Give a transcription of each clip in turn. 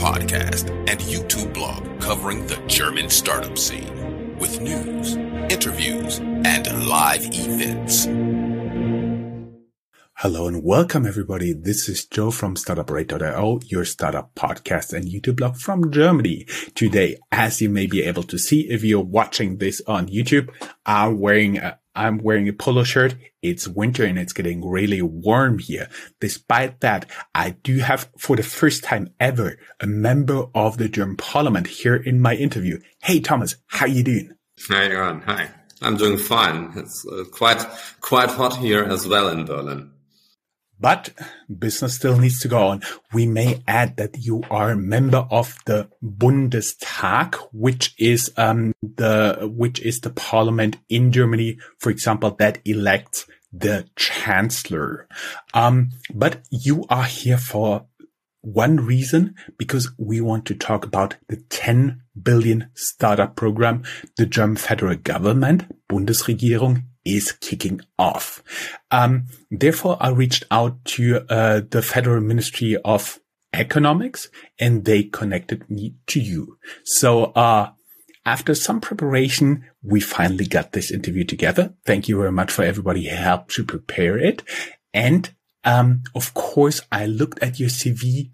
podcast and YouTube blog covering the German startup scene with news, interviews, and live events. Hello and welcome everybody. This is Joe from StartupRad.io, your startup podcast and YouTube blog from Germany. Today, as you may be able to see if you're watching this on YouTube, I'm wearing a I'm wearing a polo shirt. It's winter and it's getting really warm here. Despite that, I do have for the first time ever a member of the German parliament here in my interview. Hey, Thomas, how you doing? Hi, Aaron. Hi. I'm doing fine. It's uh, quite, quite hot here as well in Berlin. But business still needs to go on. We may add that you are a member of the Bundestag, which is um, the which is the parliament in Germany, for example, that elects the chancellor. Um, but you are here for one reason, because we want to talk about the 10 billion startup program the German federal government, Bundesregierung, is kicking off. Um, therefore, I reached out to uh, the Federal Ministry of Economics, and they connected me to you. So, uh, after some preparation, we finally got this interview together. Thank you very much for everybody who helped to prepare it. And, um, of course, I looked at your CV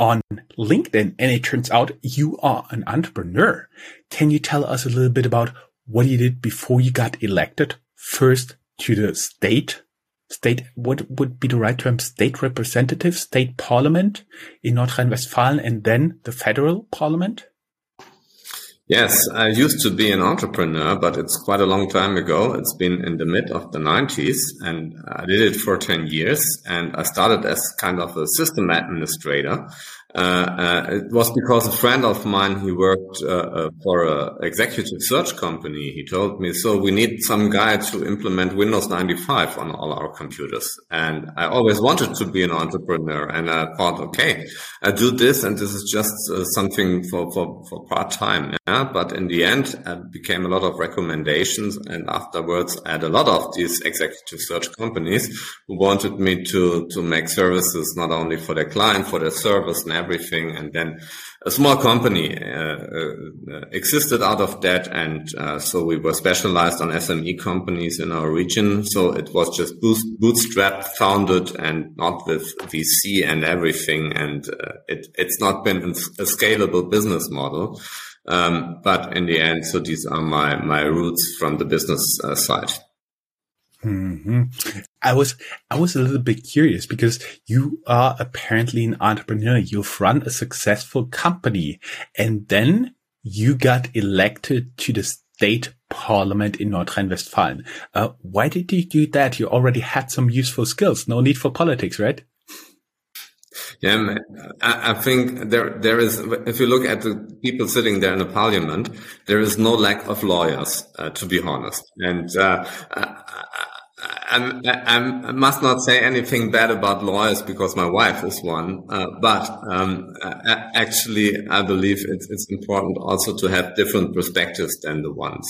on LinkedIn and it turns out you are an entrepreneur. Can you tell us a little bit about what you did before you got elected first to the state, state, what would be the right term? State representative, state parliament in North Rhine-Westphalia and then the federal parliament? Yes, I used to be an entrepreneur, but it's quite a long time ago. It's been in the mid of the 90s and I did it for 10 years and I started as kind of a system administrator it was because a friend of mine he worked uh, uh for an executive search company. He told me, "So we need some guy to implement Windows 95 on all our computers." And I always wanted to be an entrepreneur, and I thought, "Okay, I do this, and this is just uh, something for for, for part time." Yeah, but in the end, I became a lot of recommendations, and afterwards, I had a lot of these executive search companies who wanted me to to make services not only for their client, for their service everything. And then a small company uh, uh, existed out of that. And uh, so we were specialized on SME companies in our region. So it was just bootstrap founded and not with VC and everything. And uh, it, it's not been a scalable business model. Um, but in the end, so these are my, my roots from the business uh, side. Mm-hmm. I was I was a little bit curious because you are apparently an entrepreneur. You've run a successful company, and then you got elected to the state parliament in North Rhine-Westphalia. Uh, why did you do that? You already had some useful skills. No need for politics, right? Yeah, I think there there is. If you look at the people sitting there in the parliament, there is no lack of lawyers, uh, to be honest. And uh, I, I, must not say anything bad about lawyers because my wife is one. Uh, but um, actually, I believe it's, it's, important also to have different perspectives than the ones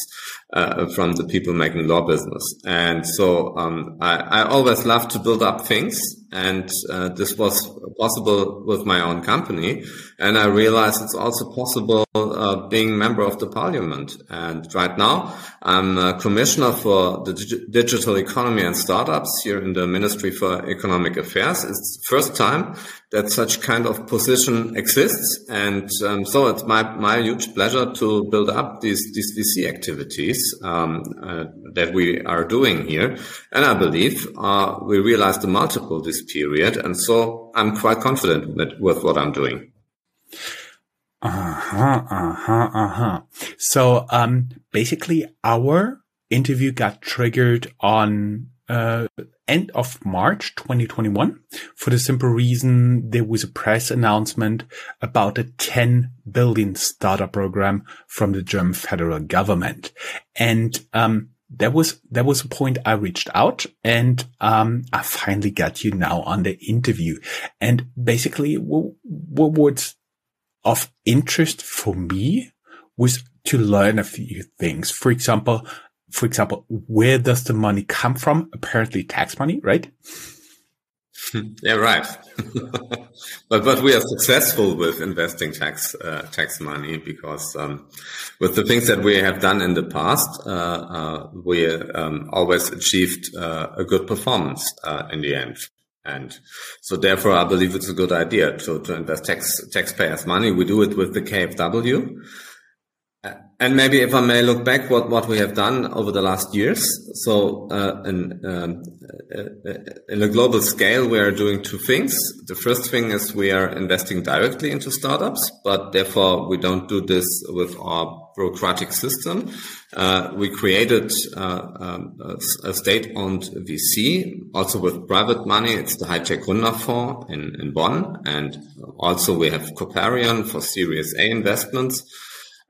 uh, from the people making law business. And so um, I, I always love to build up things and uh, this was possible with my own company. And I realized it's also possible uh, being member of the parliament. And right now, I'm a commissioner for the dig digital economy and startups here in the Ministry for Economic Affairs. It's the first time that such kind of position exists. And um, so it's my, my huge pleasure to build up these, these VC activities um, uh, that we are doing here. And I believe uh, we realized the multiple this period. And so I'm quite confident with, with what I'm doing. Uh-huh, uh-huh, uh-huh. So, um, basically our interview got triggered on, uh, end of March 2021 for the simple reason there was a press announcement about a 10 billion startup program from the German federal government. And, um, that was that was a point I reached out and um, I finally got you now on the interview. And basically, what, what was of interest for me was to learn a few things. For example, for example, where does the money come from? Apparently tax money, right? yeah, right. but but we are successful with investing tax uh, tax money because um, with the things that we have done in the past, uh, uh, we um, always achieved uh, a good performance uh, in the end. And so therefore, I believe it's a good idea to, to invest tax, taxpayers' money. We do it with the KfW. And maybe if I may look back what, what we have done over the last years. So, uh, in, um, uh, in a global scale, we are doing two things. The first thing is we are investing directly into startups, but therefore we don't do this with our bureaucratic system. Uh, we created uh, um, a, state-owned VC, also with private money. It's the Hightech Gründerfonds in, in Bonn. And also we have Coparion for Series A investments.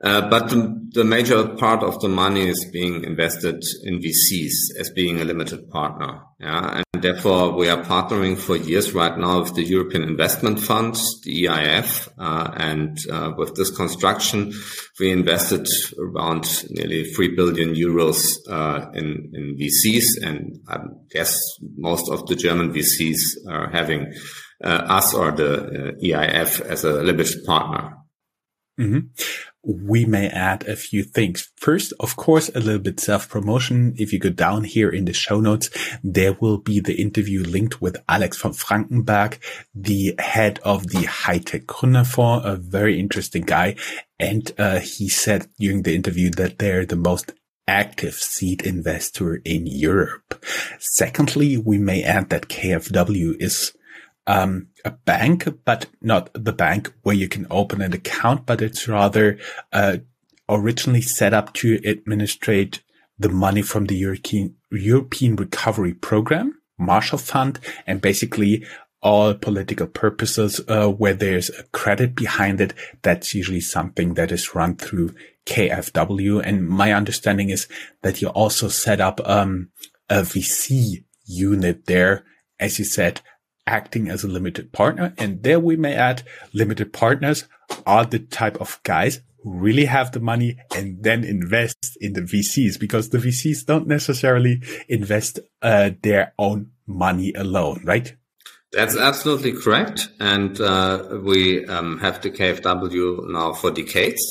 Uh, but the, the, major part of the money is being invested in VCs as being a limited partner. Yeah. And therefore we are partnering for years right now with the European Investment Fund, the EIF. Uh, and uh, with this construction, we invested around nearly 3 billion euros uh, in, in VCs. And I guess most of the German VCs are having uh, us or the EIF as a limited partner. Mm-hmm we may add a few things. First, of course, a little bit self promotion. If you go down here in the show notes, there will be the interview linked with Alex von Frankenberg, the head of the high tech Gründerfonds, a very interesting guy. And uh, he said during the interview that they're the most active seed investor in Europe. Secondly, we may add that KfW is um, a bank, but not the bank where you can open an account, but it's rather uh, originally set up to administrate the money from the European European Recovery Program, Marshall Fund, and basically all political purposes uh, where there's a credit behind it. That's usually something that is run through KfW. And my understanding is that you also set up um, a VC unit there, as you said, acting as a limited partner. And there we may add limited partners are the type of guys who really have the money and then invest in the VCs because the VCs don't necessarily invest uh, their own money alone, right? That's absolutely correct. And uh, we um, have the KfW now for decades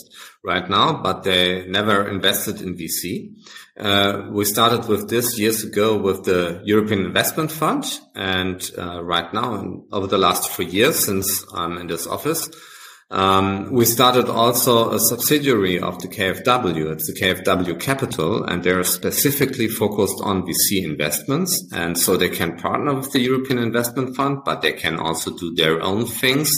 right now, but they never invested in VC. Uh, we started with this years ago with the European Investment Fund. And uh, right now, over the last three years since I'm in this office, um, we started also a subsidiary of the KfW. It's the KfW Capital, and they're specifically focused on VC investments. And so they can partner with the European Investment Fund, but they can also do their own things.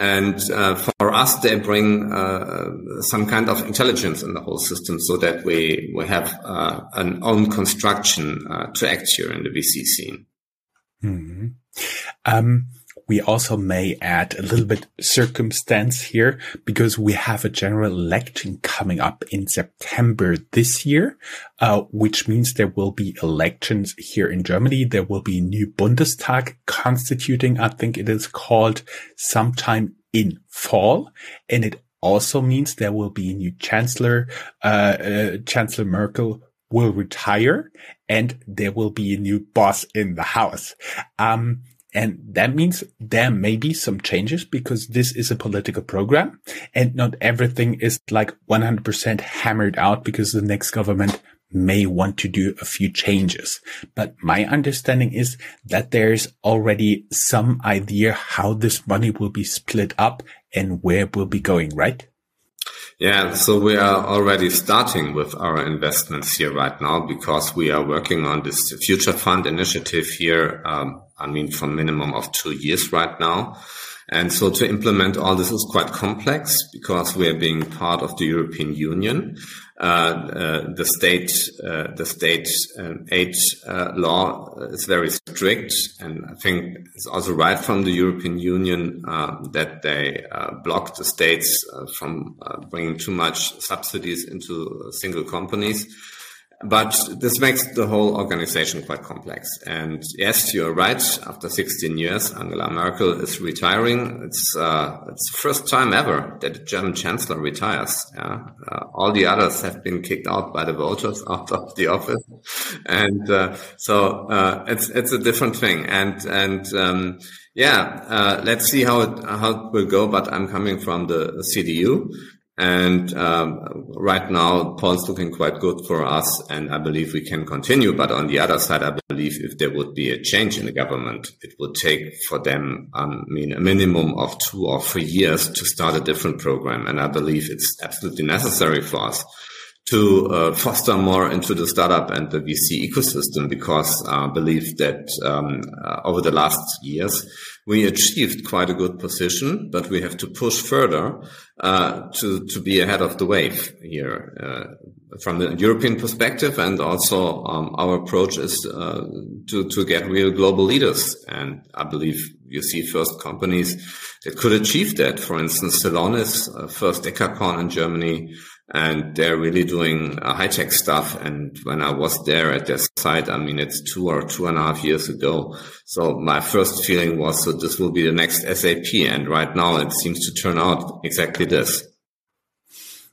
And uh, for us, they bring uh, some kind of intelligence in the whole system so that we, we have uh, an own construction uh, to act here in the VC scene. Mm-hmm. Um, we also may add a little bit circumstance here because we have a general election coming up in September this year, uh, which means there will be elections here in Germany. There will be new Bundestag constituting, I think it is called sometime in fall. And it also means there will be a new chancellor, uh, uh, Chancellor Merkel will retire and there will be a new boss in the house. Um, and that means there may be some changes because this is a political program and not everything is like 100% hammered out because the next government may want to do a few changes. But my understanding is that there's already some idea how this money will be split up and where it will be going, right? Yeah, so we are already starting with our investments here right now because we are working on this future fund initiative here. Um, I mean, for minimum of two years right now. And so to implement all this is quite complex because we are being part of the European Union. Uh, uh, the state, uh, the state um, aid uh, law is very strict, and I think it's also right from the European Union uh, that they uh, block the states from bringing too much subsidies into single companies. But this makes the whole organization quite complex. And yes, you're right. After 16 years, Angela Merkel is retiring. It's uh, it's the first time ever that a German chancellor retires. Yeah? Uh, all the others have been kicked out by the voters out of the office, and uh, so uh, it's it's a different thing. And and um, yeah, uh, let's see how it how it will go. But I'm coming from the CDU. And um, right now, polls looking quite good for us, and I believe we can continue. But on the other side, I believe if there would be a change in the government, it would take for them, um, I mean, a minimum of two or three years to start a different program. And I believe it's absolutely necessary for us to uh, foster more into the startup and the VC ecosystem because I believe that um, uh, over the last years we achieved quite a good position, but we have to push further uh, to to be ahead of the wave here uh, from the European perspective, and also um, our approach is uh, to to get real global leaders, and I believe you see first companies that could achieve that. For instance, Celonis, uh, first decacorn in Germany and they're really doing uh, high tech stuff. And when I was there at their site, I mean, it's two or two and a half years ago. So my first feeling was that this will be the next SAP. And right now it seems to turn out exactly this.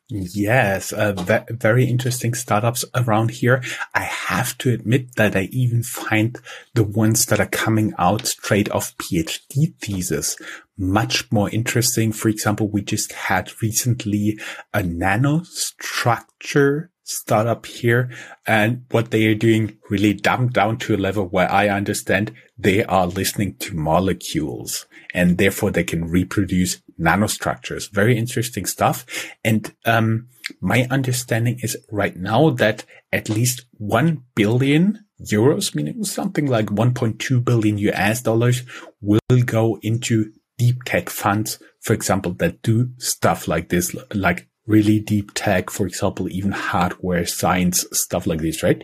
Yes, uh, very interesting startups around here. I have to admit that I even find the ones that are coming out straight off PhD thesis much more interesting. For example, we just had recently a nanostructure startup here and what they are doing really dumbed down to a level where I understand they are listening to molecules and therefore they can reproduce nanostructures. Very interesting stuff. And, um, my understanding is right now that at least 1 billion euros, meaning something like 1.2 billion US dollars will go into deep tech funds, for example, that do stuff like this, like really deep tech, for example, even hardware science, stuff like this, right?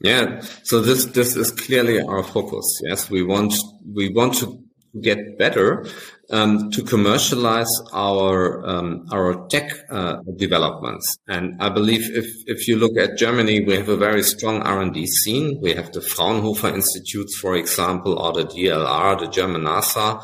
Yeah. So this, this is clearly our focus. Yes. We want, we want to get better, um, to commercialize our, um, our tech, uh, developments. And I believe if, if you look at Germany, we have a very strong R&D scene. We have the Fraunhofer Institutes, for example, or the DLR, the German NASA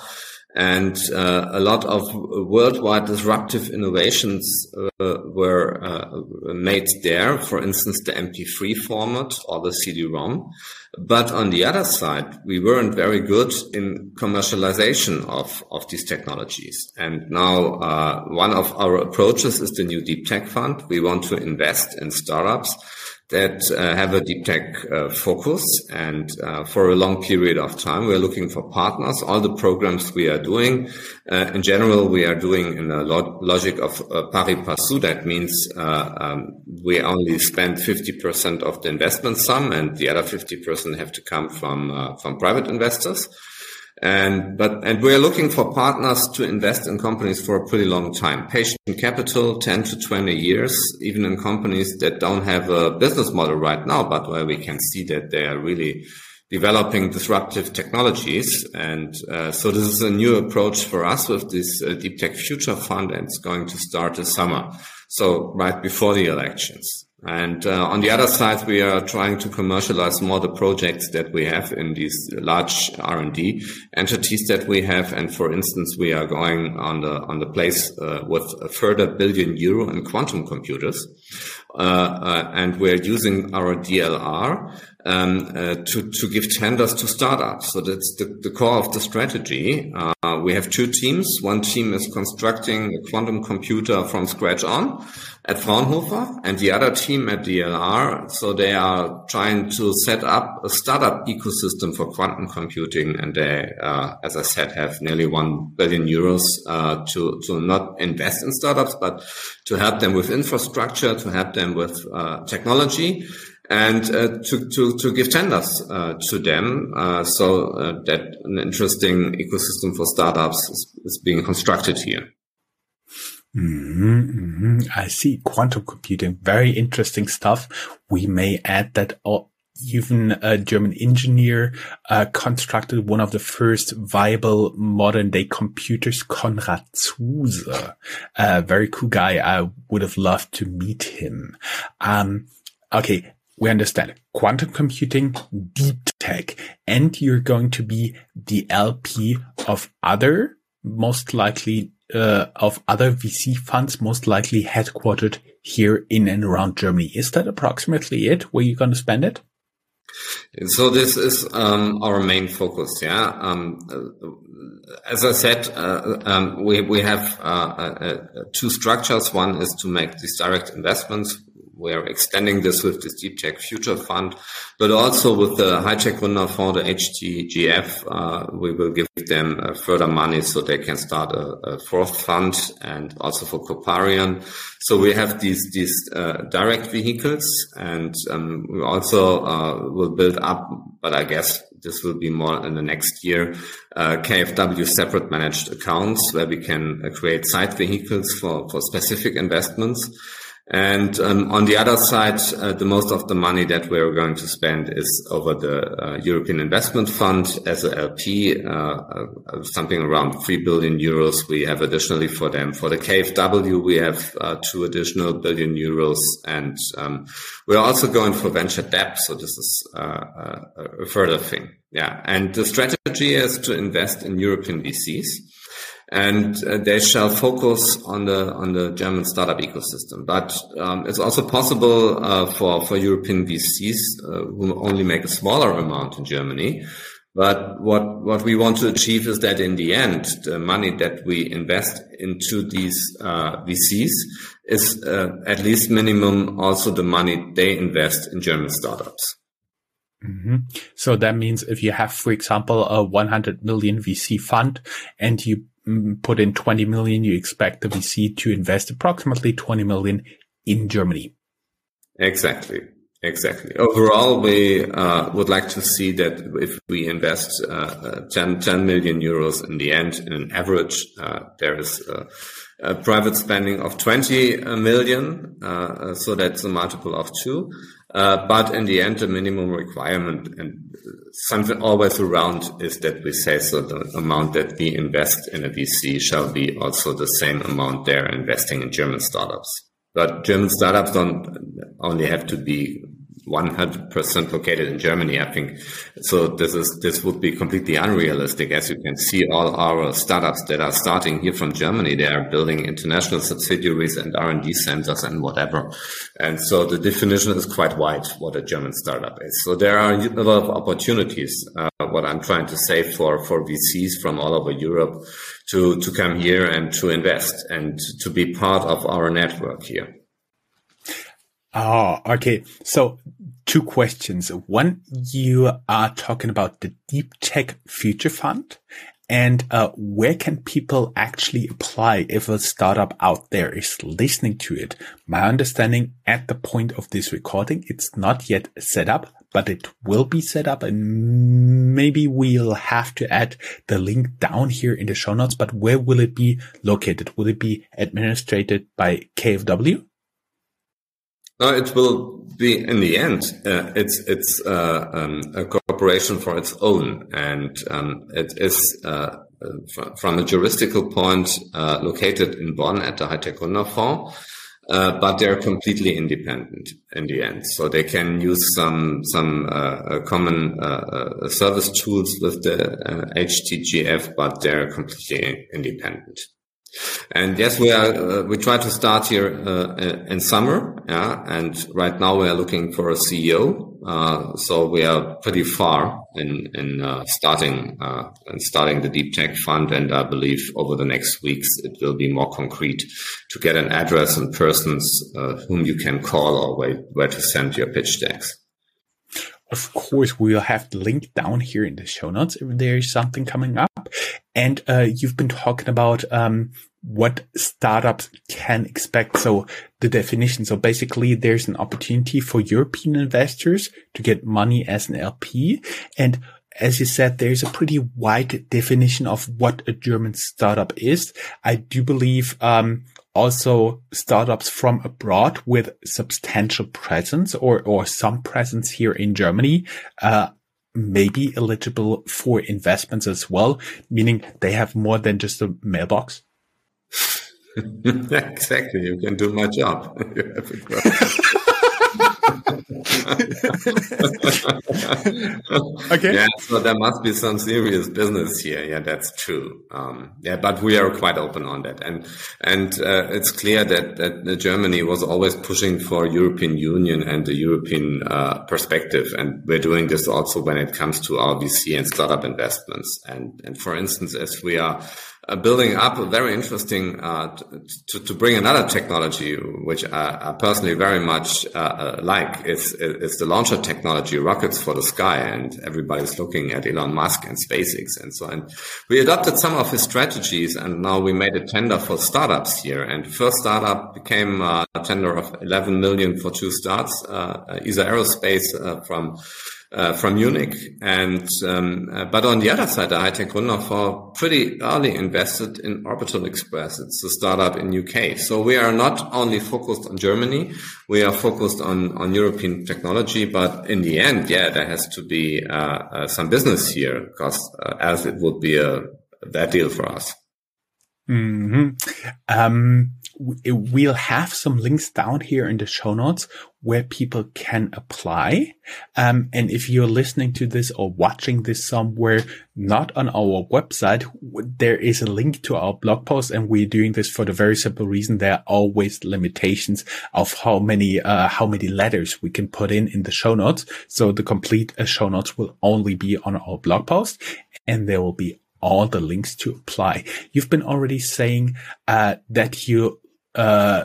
and uh, a lot of worldwide disruptive innovations uh, were uh, made there. For instance, the MP3 format or the CD-ROM. But on the other side, we weren't very good in commercialization of, of these technologies. And now uh, one of our approaches is the new Deep Tech Fund. We want to invest in startups that uh, have a deep tech uh, focus. And uh, for a long period of time, we're looking for partners. All the programs we are doing, in general, we are doing in a logic of pari passu. That means um, we only spend 50% of the investment sum and the other 50% have to come from, from private investors. And, but, and we're looking for partners to invest in companies for a pretty long time. Patient capital, 10 to 20 years, even in companies that don't have a business model right now, but where we can see that they are really developing disruptive technologies. And uh, so this is a new approach for us with this uh, Deep Tech Future Fund, and it's going to start this summer. So right before the elections. And uh, on the other side, we are trying to commercialize more the projects that we have in these large R&D entities that we have. And for instance, we are going on the on the place uh, with a further billion euro in quantum computers, uh, uh and we're using our DLR um, uh, to to give tenders to startups. So that's the, the core of the strategy. Uh, we have two teams. One team is constructing a quantum computer from scratch on at Fraunhofer and the other team at DLR. So they are trying to set up a startup ecosystem for quantum computing. And they, uh, as I said, have nearly 1 billion euros, uh, to, to not invest in startups, but to help them with infrastructure, to help them with, uh, technology and uh, to, to, to give tenders uh, to them uh, so that an interesting ecosystem for startups is, is being constructed here. Mm-hmm, mm-hmm. I see quantum computing, very interesting stuff. We may add that even a German engineer uh, constructed one of the first viable modern day computers, Konrad Zuse. A very cool guy. I would have loved to meet him. Um, okay, we understand quantum computing, deep tech, and you're going to be the LP of other, most likely, uh, of other VC funds, most likely headquartered here in and around Germany. Is that approximately it? Where you're going to spend it? So this is um, our main focus. Yeah. Um, uh, as I said, uh, um, we we have uh, uh, uh, two structures. One is to make these direct investments we're extending this with this Deep Tech Future Fund, but also with the High Tech Gründerfonds, the HTGF, uh, we will give them uh, further money so they can start a, a, fourth fund and also for Coparion. So we have these, these, uh, direct vehicles and, um, we also, uh, will build up, but I guess this will be more in the next year, uh, KfW separate managed accounts where we can uh, create side vehicles for, for specific investments. And um, on the other side, uh, the most of the money that we're going to spend is over the uh, European Investment Fund as a LP, uh, uh, something around 3 billion euros we have additionally for them. For the KfW, we have uh, two additional billion euros. And um, we're also going for venture debt. So this is uh, a further thing. Yeah. And the strategy is to invest in European VCs and uh, they shall focus on the on the German startup ecosystem. But um, it's also possible uh, for for European VCs uh, who only make a smaller amount in Germany. But what what we want to achieve is that in the end, the money that we invest into these uh, VCs is uh, at least minimum also the money they invest in German startups. Mm-hmm. So that means if you have, for example, a 100 million VC fund and you put in 20 million, you expect the VC to invest approximately 20 million in Germany. Exactly. Exactly. Overall, we uh, would like to see that if we invest uh, uh 10, 10 million euros in the end, in an average, uh, there is private spending of 20 million. Uh, so that's a multiple of two. Uh, but in the end, the minimum requirement and something always around is that we say so the amount that we invest in a VC shall be also the same amount they're investing in German startups. But German startups don't only have to be 100% located in Germany, I think. So this is, this would be completely unrealistic. As you can see, all our startups that are starting here from Germany, they are building international subsidiaries and R&D centers and whatever. And so the definition is quite wide what a German startup is. So there are a lot of opportunities. Uh, what I'm trying to say for, for VCs from all over Europe to, to come here and to invest and to be part of our network here. Oh, okay. So two questions. One, you are talking about the Deep Tech Future Fund and uh, where can people actually apply if a startup out there is listening to it? My understanding at the point of this recording, it's not yet set up, but it will be set up and maybe we'll have to add the link down here in the show notes, but where will it be located? Will it be administered by KfW? No, it will be in the end. Uh, it's it's uh, um, a corporation for its own, and um, it is uh, fr- from a juristical point uh, located in Bonn at the High Tech. Uh, but they're completely independent in the end, so they can use some some uh, common service tools with the HTGF, but they're completely independent. And yes, we are, uh, we try to start here, uh, in summer. Yeah. And right now we are looking for a CEO. Uh, so we are pretty far in, in, uh, starting, uh, and starting the deep tech fund. And I believe over the next weeks, it will be more concrete to get an address and persons, uh, whom you can call or where, where to send your pitch decks. Of course, we will have the link down here in the show notes if there is something coming up. And uh, you've been talking about um, what startups can expect. So the definition. So basically, there's an opportunity for European investors to get money as an LP. And as you said, there's a pretty wide definition of what a German startup is. I do believe um, also startups from abroad with substantial presence or, or some presence here in Germany, uh, may be eligible for investments as well, meaning they have more than just a mailbox. exactly. You can do my job. okay. Yeah, so there must be some serious business here. Yeah, that's true. Um, yeah, but we are quite open on that, and and uh, it's clear that that Germany was always pushing for European Union and the European uh, perspective, and we're doing this also when it comes to our VC and startup investments. And and for instance, as we are uh, building up a very interesting uh, to, to bring another technology, which I, I personally very much uh, uh like, is, is the launcher technology, rockets for the sky, and everybody's looking at Elon Musk and SpaceX and so on. We adopted some of his strategies, and now we made a tender for startups here. And first startup became a tender of 11 million for two starts, uh, Isar Aerospace from uh, from Munich. And um, uh, but on the other side, the high tech Gründerfonds pretty early invested in Orbital Express. It's a startup in UK. So we are not only focused on Germany, we are focused on on European technology. But in the end, yeah, there has to be uh, uh some business here because uh, as it would be a bad deal for us. Mm-hmm. Um, we'll have some links down here in the show notes where people can apply. Um, and if you're listening to this or watching this somewhere, not on our website, there is a link to our blog post. And we're doing this for the very simple reason there are always limitations of how many, uh, how many letters we can put in in the show notes. So the complete uh, show notes will only be on our blog post and there will be all the links to apply. You've been already saying uh, that you uh,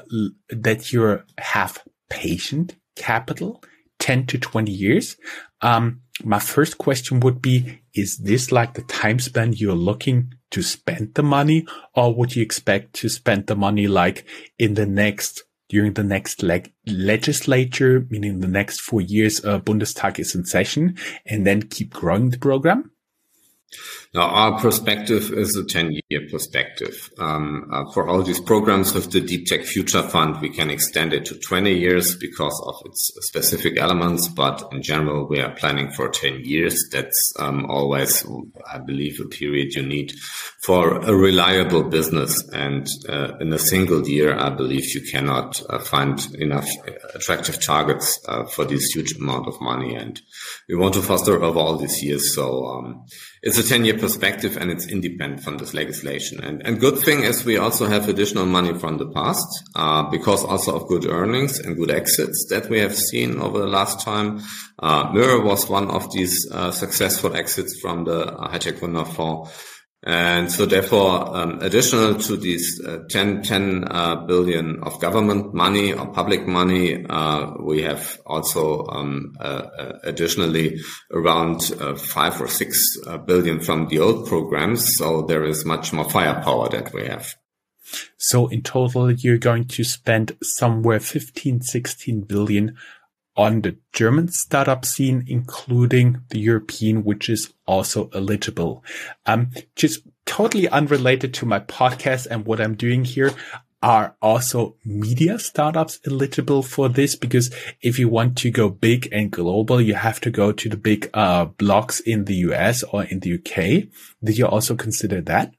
that you have patient capital, ten to twenty years. Um, my first question would be: Is this like the time span you're looking to spend the money, or would you expect to spend the money like in the next during the next leg- legislature, meaning the next four years, uh, Bundestag is in session, and then keep growing the program? Now, our perspective is a 10 year perspective. Um, uh, for all these programs with the Deep Tech Future Fund, we can extend it to 20 years because of its specific elements. But in general, we are planning for 10 years. That's um, always, I believe, a period you need for a reliable business. And uh, in a single year, I believe you cannot uh, find enough attractive targets uh, for this huge amount of money. And we want to foster over all these years. So um, it's a 10 year perspective and it's independent from this legislation. And, and good thing is we also have additional money from the past, uh, because also of good earnings and good exits that we have seen over the last time. Uh, Mirror was one of these, uh, successful exits from the high tech Gründerfonds. And so therefore, um, additional to these uh, 10, 10 uh, billion of government money or public money, uh, we have also um, uh, uh, additionally around uh, five or six billion from the old programs. So there is much more firepower that we have. So in total, you're going to spend somewhere 15, 16 billion on the German startup scene, including the European, which is also eligible. Um, just totally unrelated to my podcast and what I'm doing here. Are also media startups eligible for this? Because if you want to go big and global, you have to go to the big uh, blocks in the US or in the UK. Did you also consider that?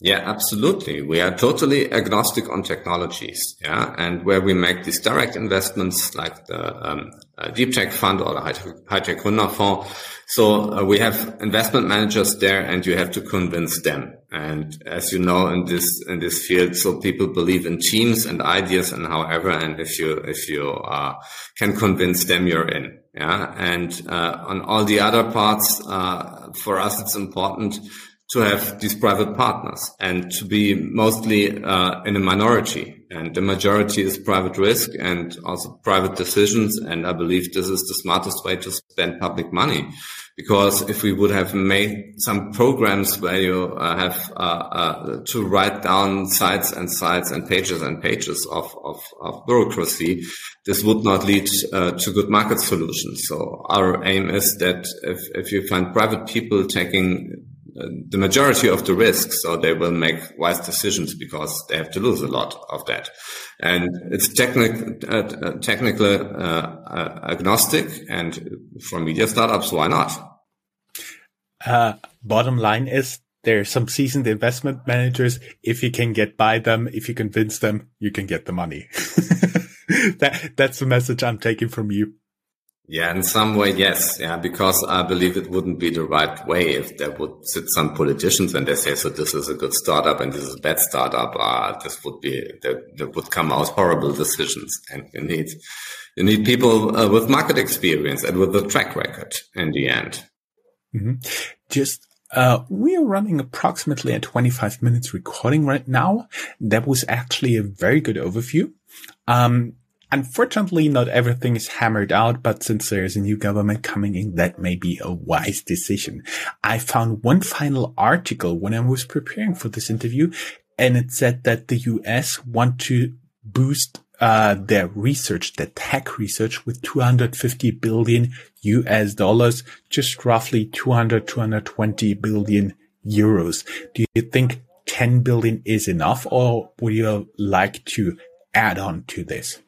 Yeah, absolutely. We are totally agnostic on technologies. Yeah. And where we make these direct investments like the um, uh, Deep Tech Fund or the High Tech Gründerfonds. So uh, we have investment managers there and you have to convince them. And as you know, in this, in this field, so people believe in teams and ideas and however, and if you, if you, uh, can convince them, you're in. Yeah. And, uh, on all the other parts, uh, for us, it's important to have these private partners and to be mostly uh, in a minority. And the majority is private risk and also private decisions. And I believe this is the smartest way to spend public money. Because if we would have made some programs where you uh, have uh, uh to write down sites and sites and pages and pages of, of, of bureaucracy, this would not lead uh, to good market solutions. So our aim is that if, if you find private people taking the majority of the risk, so they will make wise decisions because they have to lose a lot of that. And it's technic, uh, technically uh, uh, agnostic, and for media startups, why not? Uh, bottom line is there are some seasoned investment managers. If you can get by them, if you convince them, you can get the money. that that's the message I'm taking from you. Yeah, in some way, yes. Yeah, because I believe it wouldn't be the right way if there would sit some politicians and they say, so this is a good startup and this is a bad startup. Uh, this would be, there, would come out horrible decisions. And you need, you need people uh, with market experience and with a track record in the end. Mm-hmm. Just uh, we are running approximately at 25 minutes recording right now. That was actually a very good overview. Um, Unfortunately, not everything is hammered out, but since there is a new government coming in, that may be a wise decision. I found one final article when I was preparing for this interview, and it said that the US want to boost uh, their research, their tech research with 250 billion US dollars, just roughly 200, 220 billion euros. Do you think 10 billion is enough or would you like to add on to this?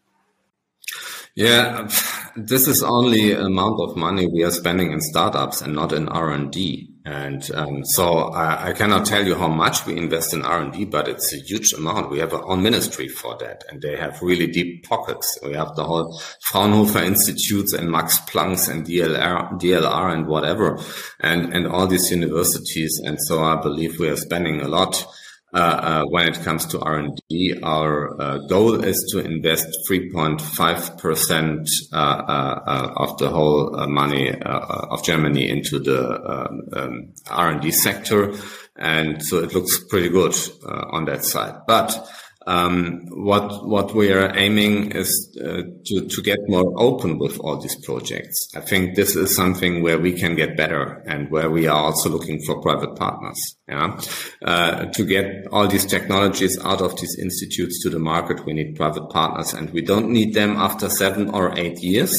Yeah, this is only amount of money we are spending in startups and not in R and D. And um, so I, I, cannot tell you how much we invest in R and D, but it's a huge amount. We have our own ministry for that, and they have really deep pockets. We have the whole Fraunhofer Institutes and Max Plancks and DLR, DLR and whatever, and and all these universities. And so I believe we are spending a lot uh, uh, when it comes to R&D, our uh, goal is to invest 3.5% uh, of the whole money of Germany into the um, um R&D sector. And so it looks pretty good on that side. But um, what what we are aiming is uh, to to get more open with all these projects. I think this is something where we can get better, and where we are also looking for private partners. Yeah, uh, to get all these technologies out of these institutes to the market, we need private partners, and we don't need them after seven or eight years.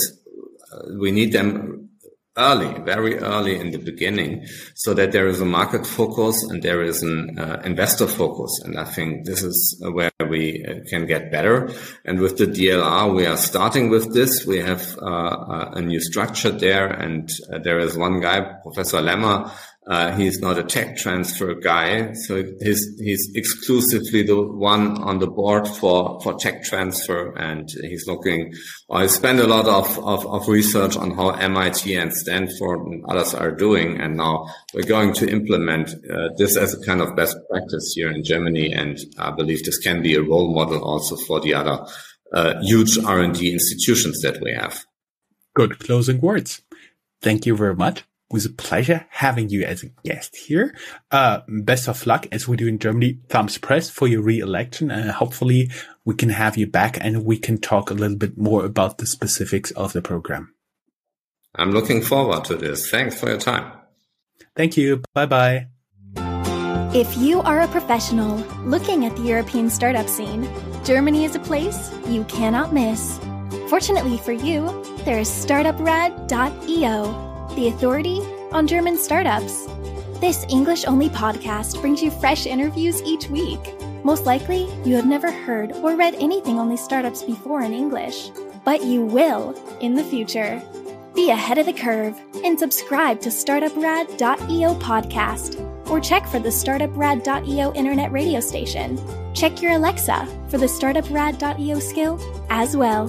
Uh, we need them early, very early in the beginning, so that there is a market focus and there is an uh, investor focus. And I think this is where we uh, can get better. And with the DLR, we are starting with this. We have uh, uh a new structure there, and uh, there is one guy, Professor Lemmer, uh, he's not a tech transfer guy, so he's he's exclusively the one on the board for for tech transfer, and he's looking. I spend a lot of, of, of research on how MIT and Stanford and others are doing, and now we're going to implement uh, this as a kind of best practice here in Germany, and I believe this can be a role model also for the other uh, huge R and D institutions that we have. Good closing words. Thank you very much was a pleasure having you as a guest here. Uh, best of luck as we do in Germany. Thumbs pressed for your re-election and hopefully we can have you back and we can talk a little bit more about the specifics of the program. I'm looking forward to this. Thanks for your time. Thank you. Bye bye. If you are a professional looking at the European startup scene, Germany is a place you cannot miss. Fortunately for you, there is startuprad.io the authority on German startups. This English only podcast brings you fresh interviews each week. Most likely, you have never heard or read anything on these startups before in English, but you will in the future. Be ahead of the curve and subscribe to StartupRad.io podcast or check for the StartupRad.io internet radio station. Check your Alexa for the StartupRad.io skill as well.